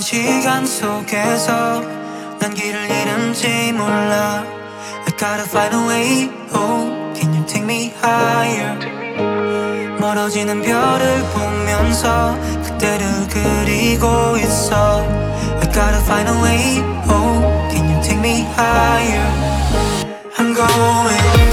지나버린 시간 속에서 난 길을 잃은지 몰라 I gotta find a way Oh can you take me higher 멀어지는 별을 보면서 그때를 그리고 있어 I gotta find a way Oh can you take me higher I'm going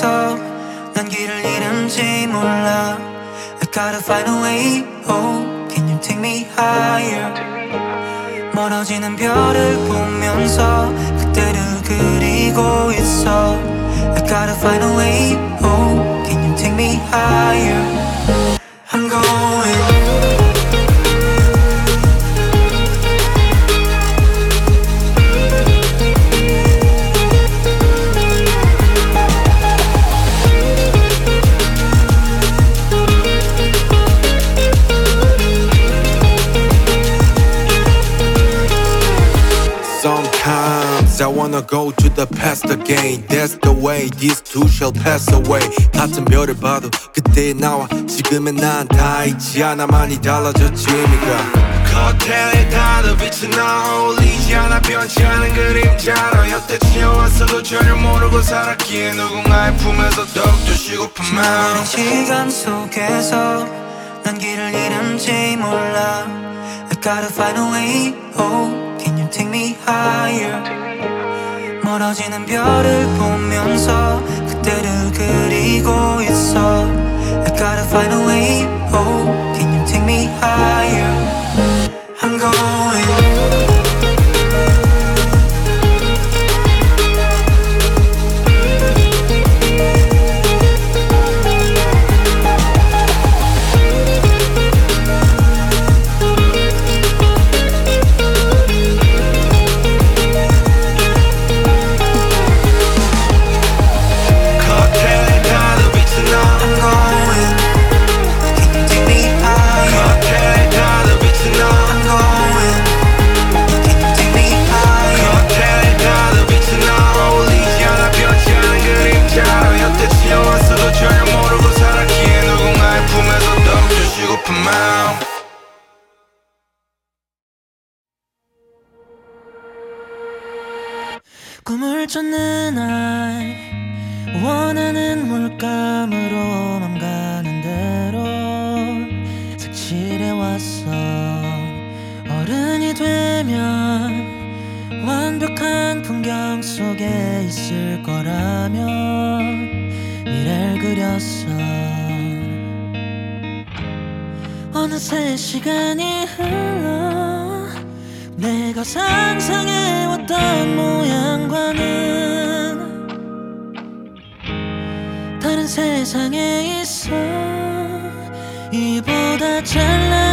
속에서 난 길을 잃은지 몰라 I gotta find a way Oh can you take me higher 멀어지는 별을 보면서 그때를 그리고 있어 I gotta find a way Oh can you take me higher I'm going go to the past again. That's the way these two shall pass away. 같은 별을 봐도 그때의 나와 지금의 난 다 있지 않아. 많이 달라졌지 의미가. 커튼에 닿는 빛은 나 어울리지 않아. 변치 않은 그림자로 여태 지어왔어도 전혀 모르고 살았기에 누군가의 품에서 더욱더 쉬고픈 마음. 시간 속에서 난 길을 잃은지 몰라. I gotta find a way. Oh can you take me higher 멀어지는 별을 보면서 그때를 그리고 있어 I gotta find a way Oh can you take me higher I'm going 세상에 있어. 이보다 찬란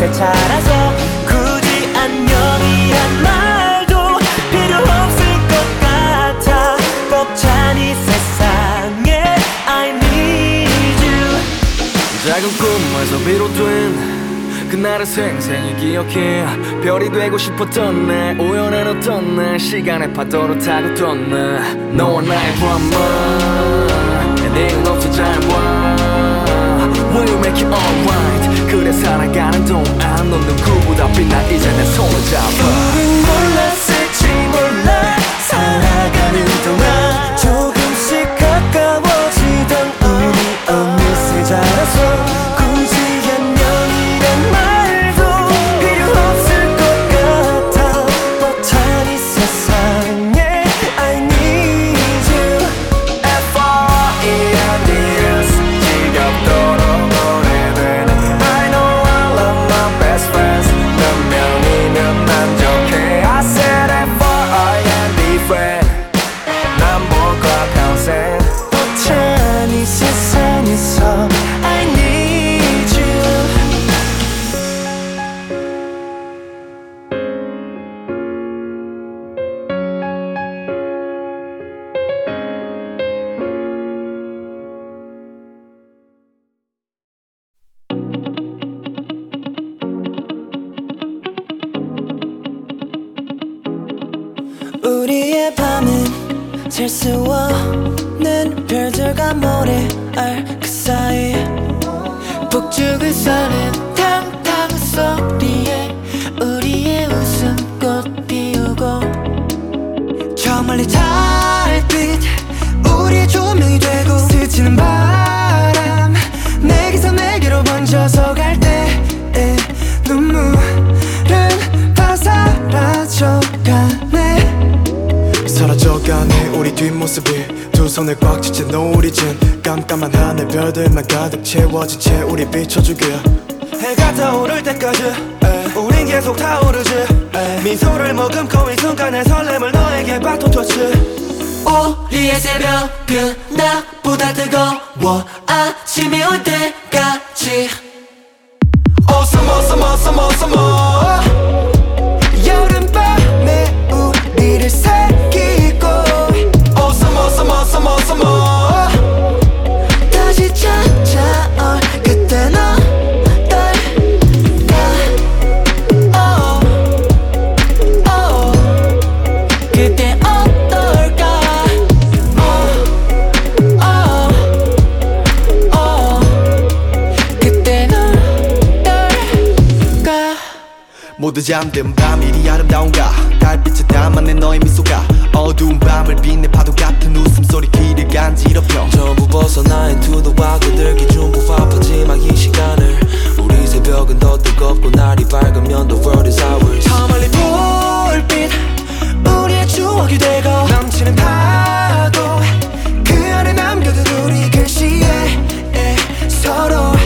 그새 자라서 굳이 안녕이란 말도 필요 없을 것 같아. 벅찬 이 세상에 I need you. 작은 꿈에서 비롯된 그날을 생생히 기억해. 별이 되고 싶었던 날 우연한 어떤 날 시간의 파도로 타고 떴네. 너와 나의 드라마 내일 없어 잘봐 Will you make it alright 그래 살아가는 동안 넌 누구보다 빛나 이제 내 손을 잡아. 우린 몰랐을지 몰라. 살아가는 동안 질수 없는 별들과 모래알 그 사이. 북쪽을 서는 탕탕 소리에 우리의 웃음꽃 피우고 저 멀리 달빛 우리의 조명이 되고 스치는 바 우리 뒷모습이 두 손을 꽉 쥐채 노을이진 깜깜한 하늘 별들만 가득 채워진 채 우리 비춰주게 해가 떠오를 때까지 우린 계속 타오르지. 미소를 머금고 이 순간의 설렘을 너에게 바토토치. 우리의 새벽은 나보다 뜨거워 아침이 올 때까지 모두 잠든 밤 이리 아름다운가? 달빛에 담아낸 너의 미소가 어두운 밤을 빛내 파도 같은 웃음소리 귀를 간지럽혀. 전부 벗어나 into the wild 그들기 중부 바빠지 막이 시간을 우리 새벽은 더 뜨겁고 날이 밝으면 the world is ours. 저 멀리 불빛 우리의 추억이 되고 넘치는 파도 그 안에 남겨둔 우리 글씨에 에, 서로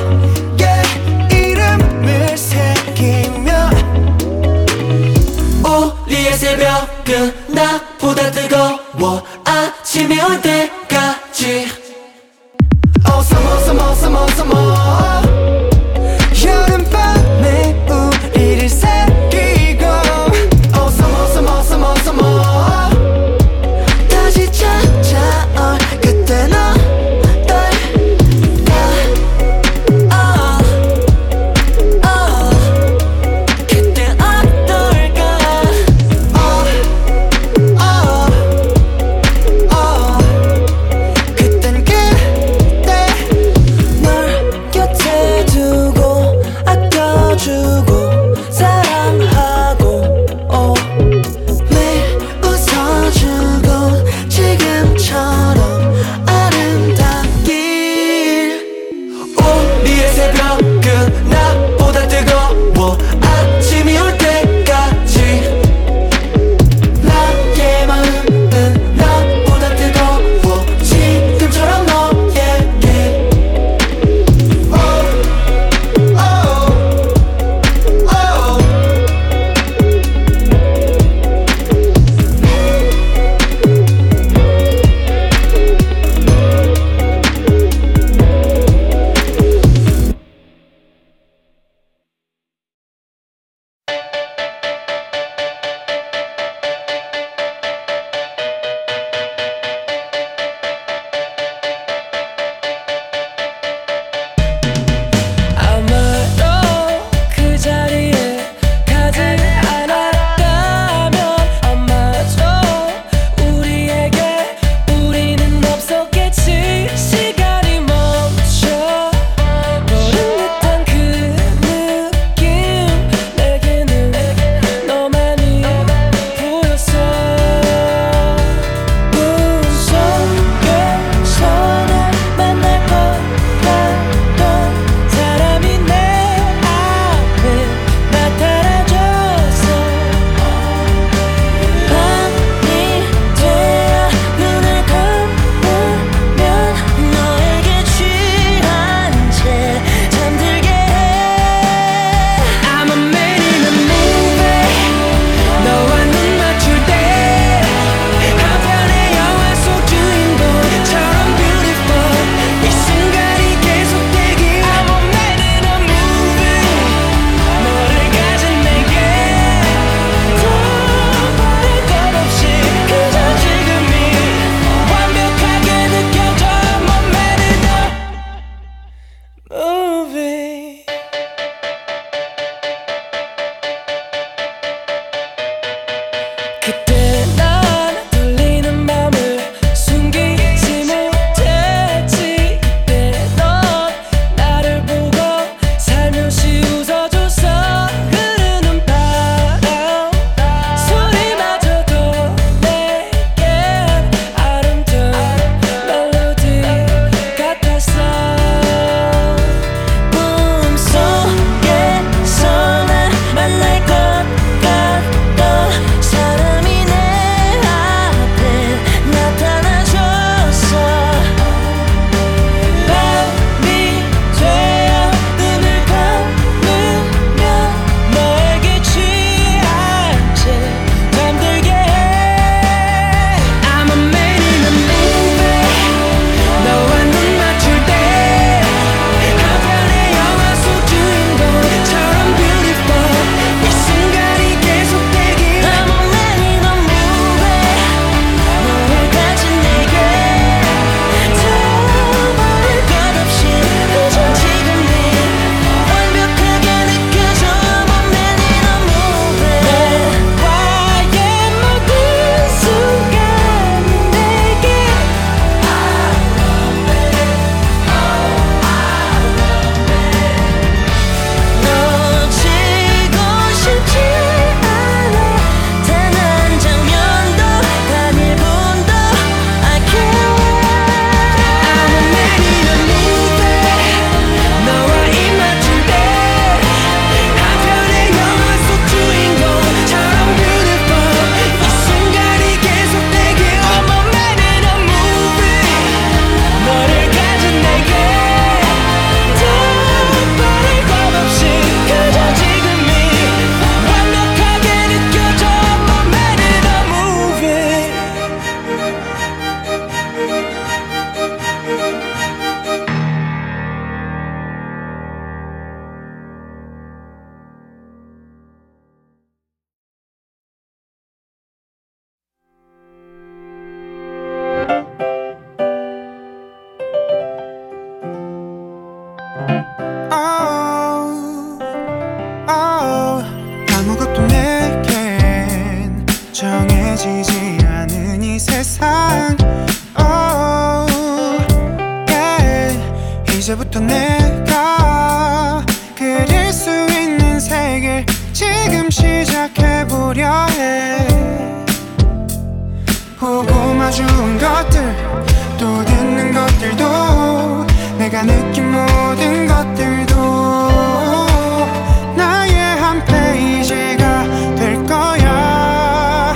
한 페이지가 될 거야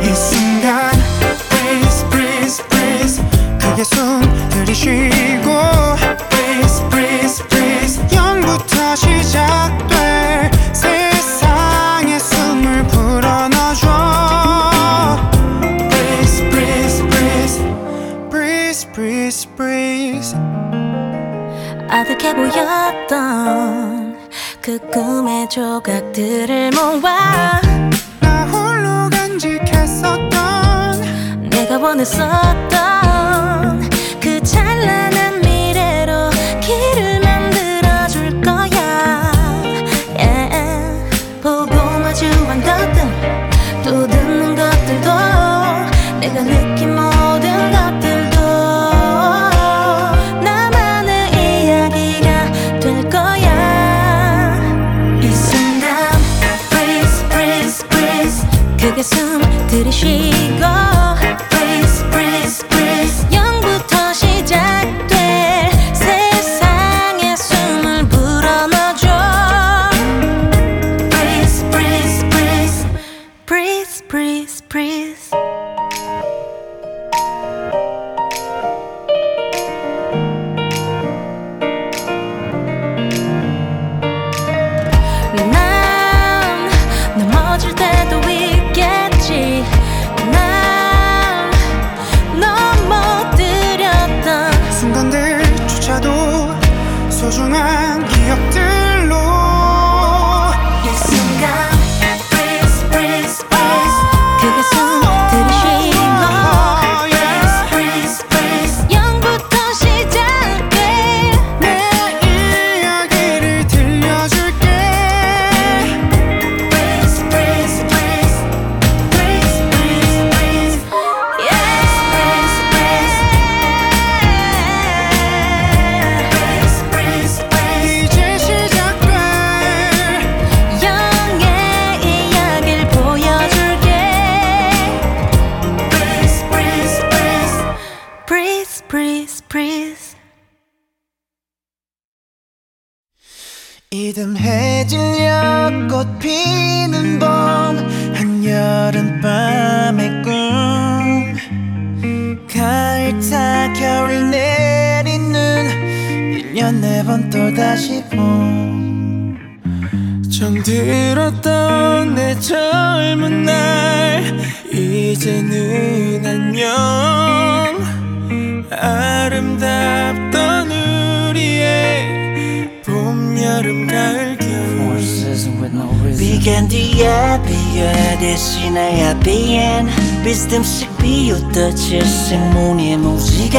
이 순간 breeze breeze breeze 크게 숨 들이쉬고 breeze breeze breeze 0부터 시작될 세상에 숨을 불어넣어줘 breeze breeze breeze breeze breeze breeze 아득해 보였던 그 꿈의 조각들을 모아 나 홀로 간직했었던 내가 원했었던 그 찬란한 정들었던 내 젊은 날. 이제는 안녕. 아름답던 우리의 봄, 여름, 가을, 겨울. 비간 뒤에 비에 대신에 비엔 비스듬씩 비웃듯이 생문의 무지개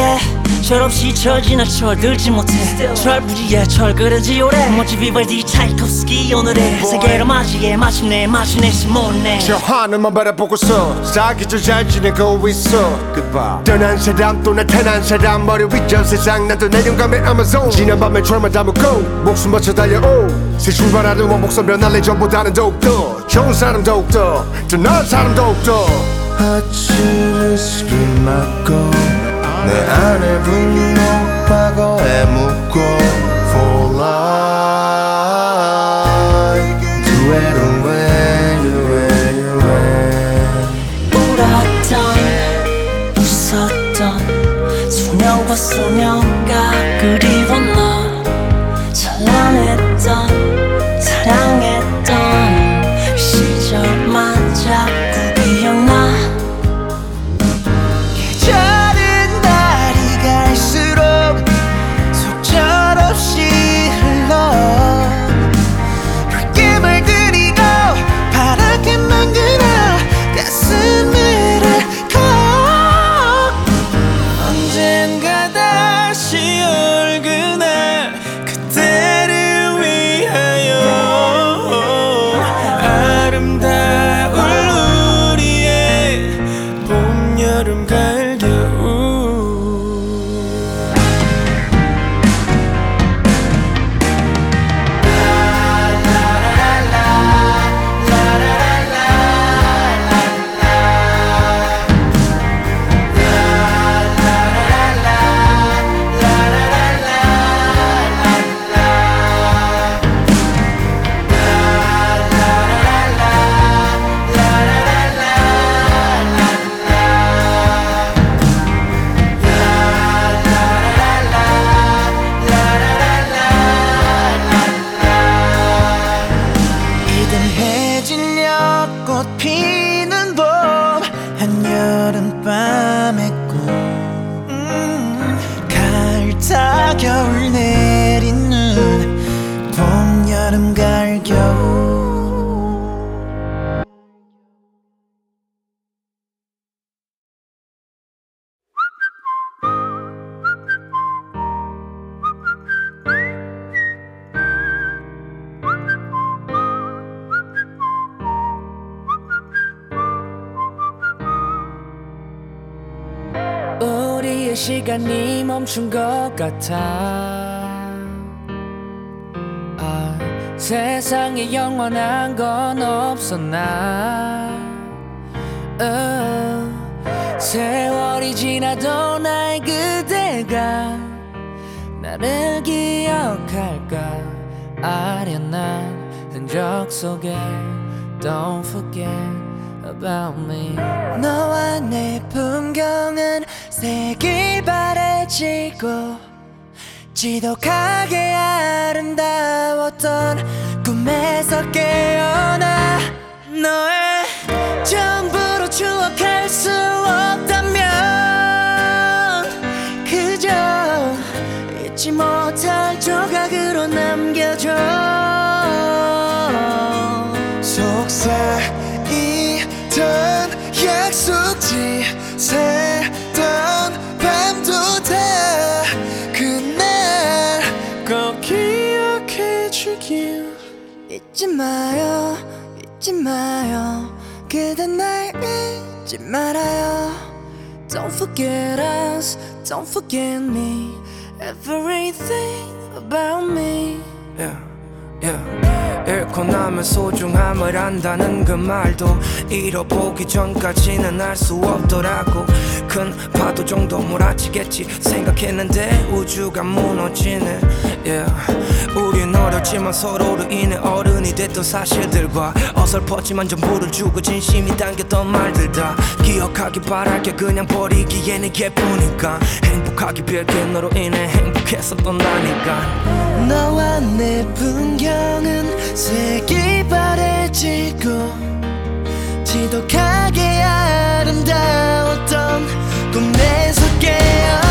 철없이 철 지나 철들지 못해. 철부지에 철 그려지 오래. 멋지 비발디 차이콥스키 오늘의 세계로 맞이해 마침내 마침내 시몬네. 저 하늘만 바라보고서 사기절 잘 지내고 있어. Goodbye. 떠난 사람 또 나타난 사람 머리 위저 세상 나도 내 영감의 아마존 지난 밤에 철만 담고 목숨 바쳐 달려오. 새 출발하는 원목선 변할래 전보다는 더욱더 좋은 사람 더욱더 더 나은 사람 더욱더. 아침을 스키 맞고 내 안에 분노 과거에 묻고 시간이 멈춘 것 같아. 아, 세상에 영원한 건 없어 나. 어, 세월이 지나도 나의 그대가 나를 기억할까? 아련한 흔적 속에 Don't forget about me. 너와 내 풍경은 색이 바래지고 지독하게 아름다웠던 꿈에서 깨어나 너의 전부로 추억할 수 없다면 그저 잊지 못할 조각으로 남겨줘. 속삭이던 약속지 마요 잊지 마요 그대 날 잊지 말아요 Don't forget us Don't forget me Everything about me yeah, yeah. 잃고 나면 소중함을 안다는 그 말도 잃어보기 전까지는 알 수 없더라고. 큰 파도 정도 몰아치겠지 생각했는데 우주가 무너지네. Yeah. 우린 어렸지만 서로로 인해 어른이 됐던 사실들과 어설펐지만 전부를 주고 진심이 담겼던 말들 다 기억하기 바랄게 그냥 버리기에는 예쁘니까 행복하기 빌게 너로 인해 행복했었던 나니까 너와 내 풍경은 색이 바래지고 지독하게 아름다웠던 꿈에서 깨어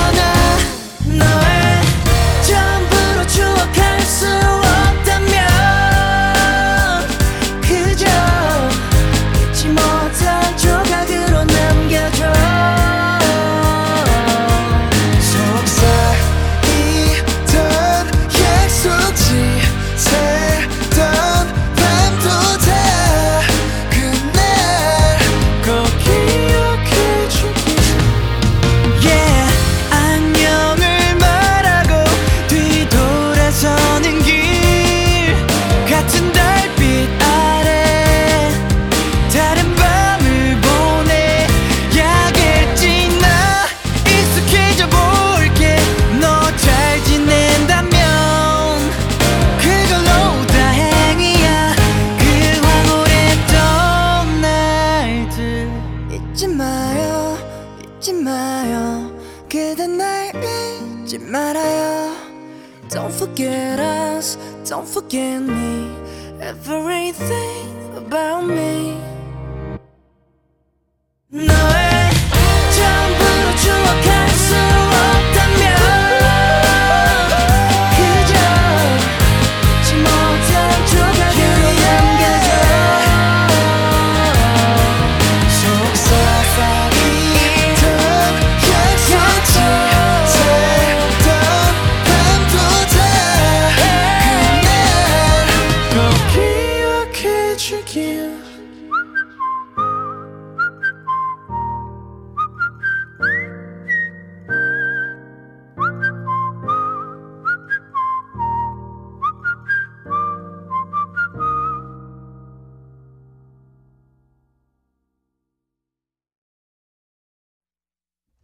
기억해주길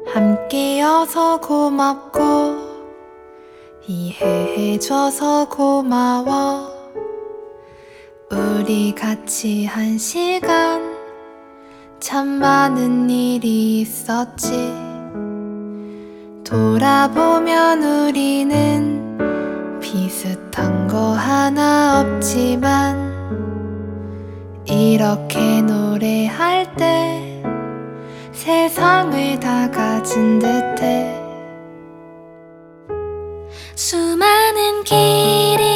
함께여서 고맙고 이해해줘서 고마워 우리 같이 한 시간. 참 많은 일이 있었지. 돌아보면 우리는 비슷한 거 하나 없지만 이렇게 노래할 때 세상을 다 가진 듯해. 수많은 길이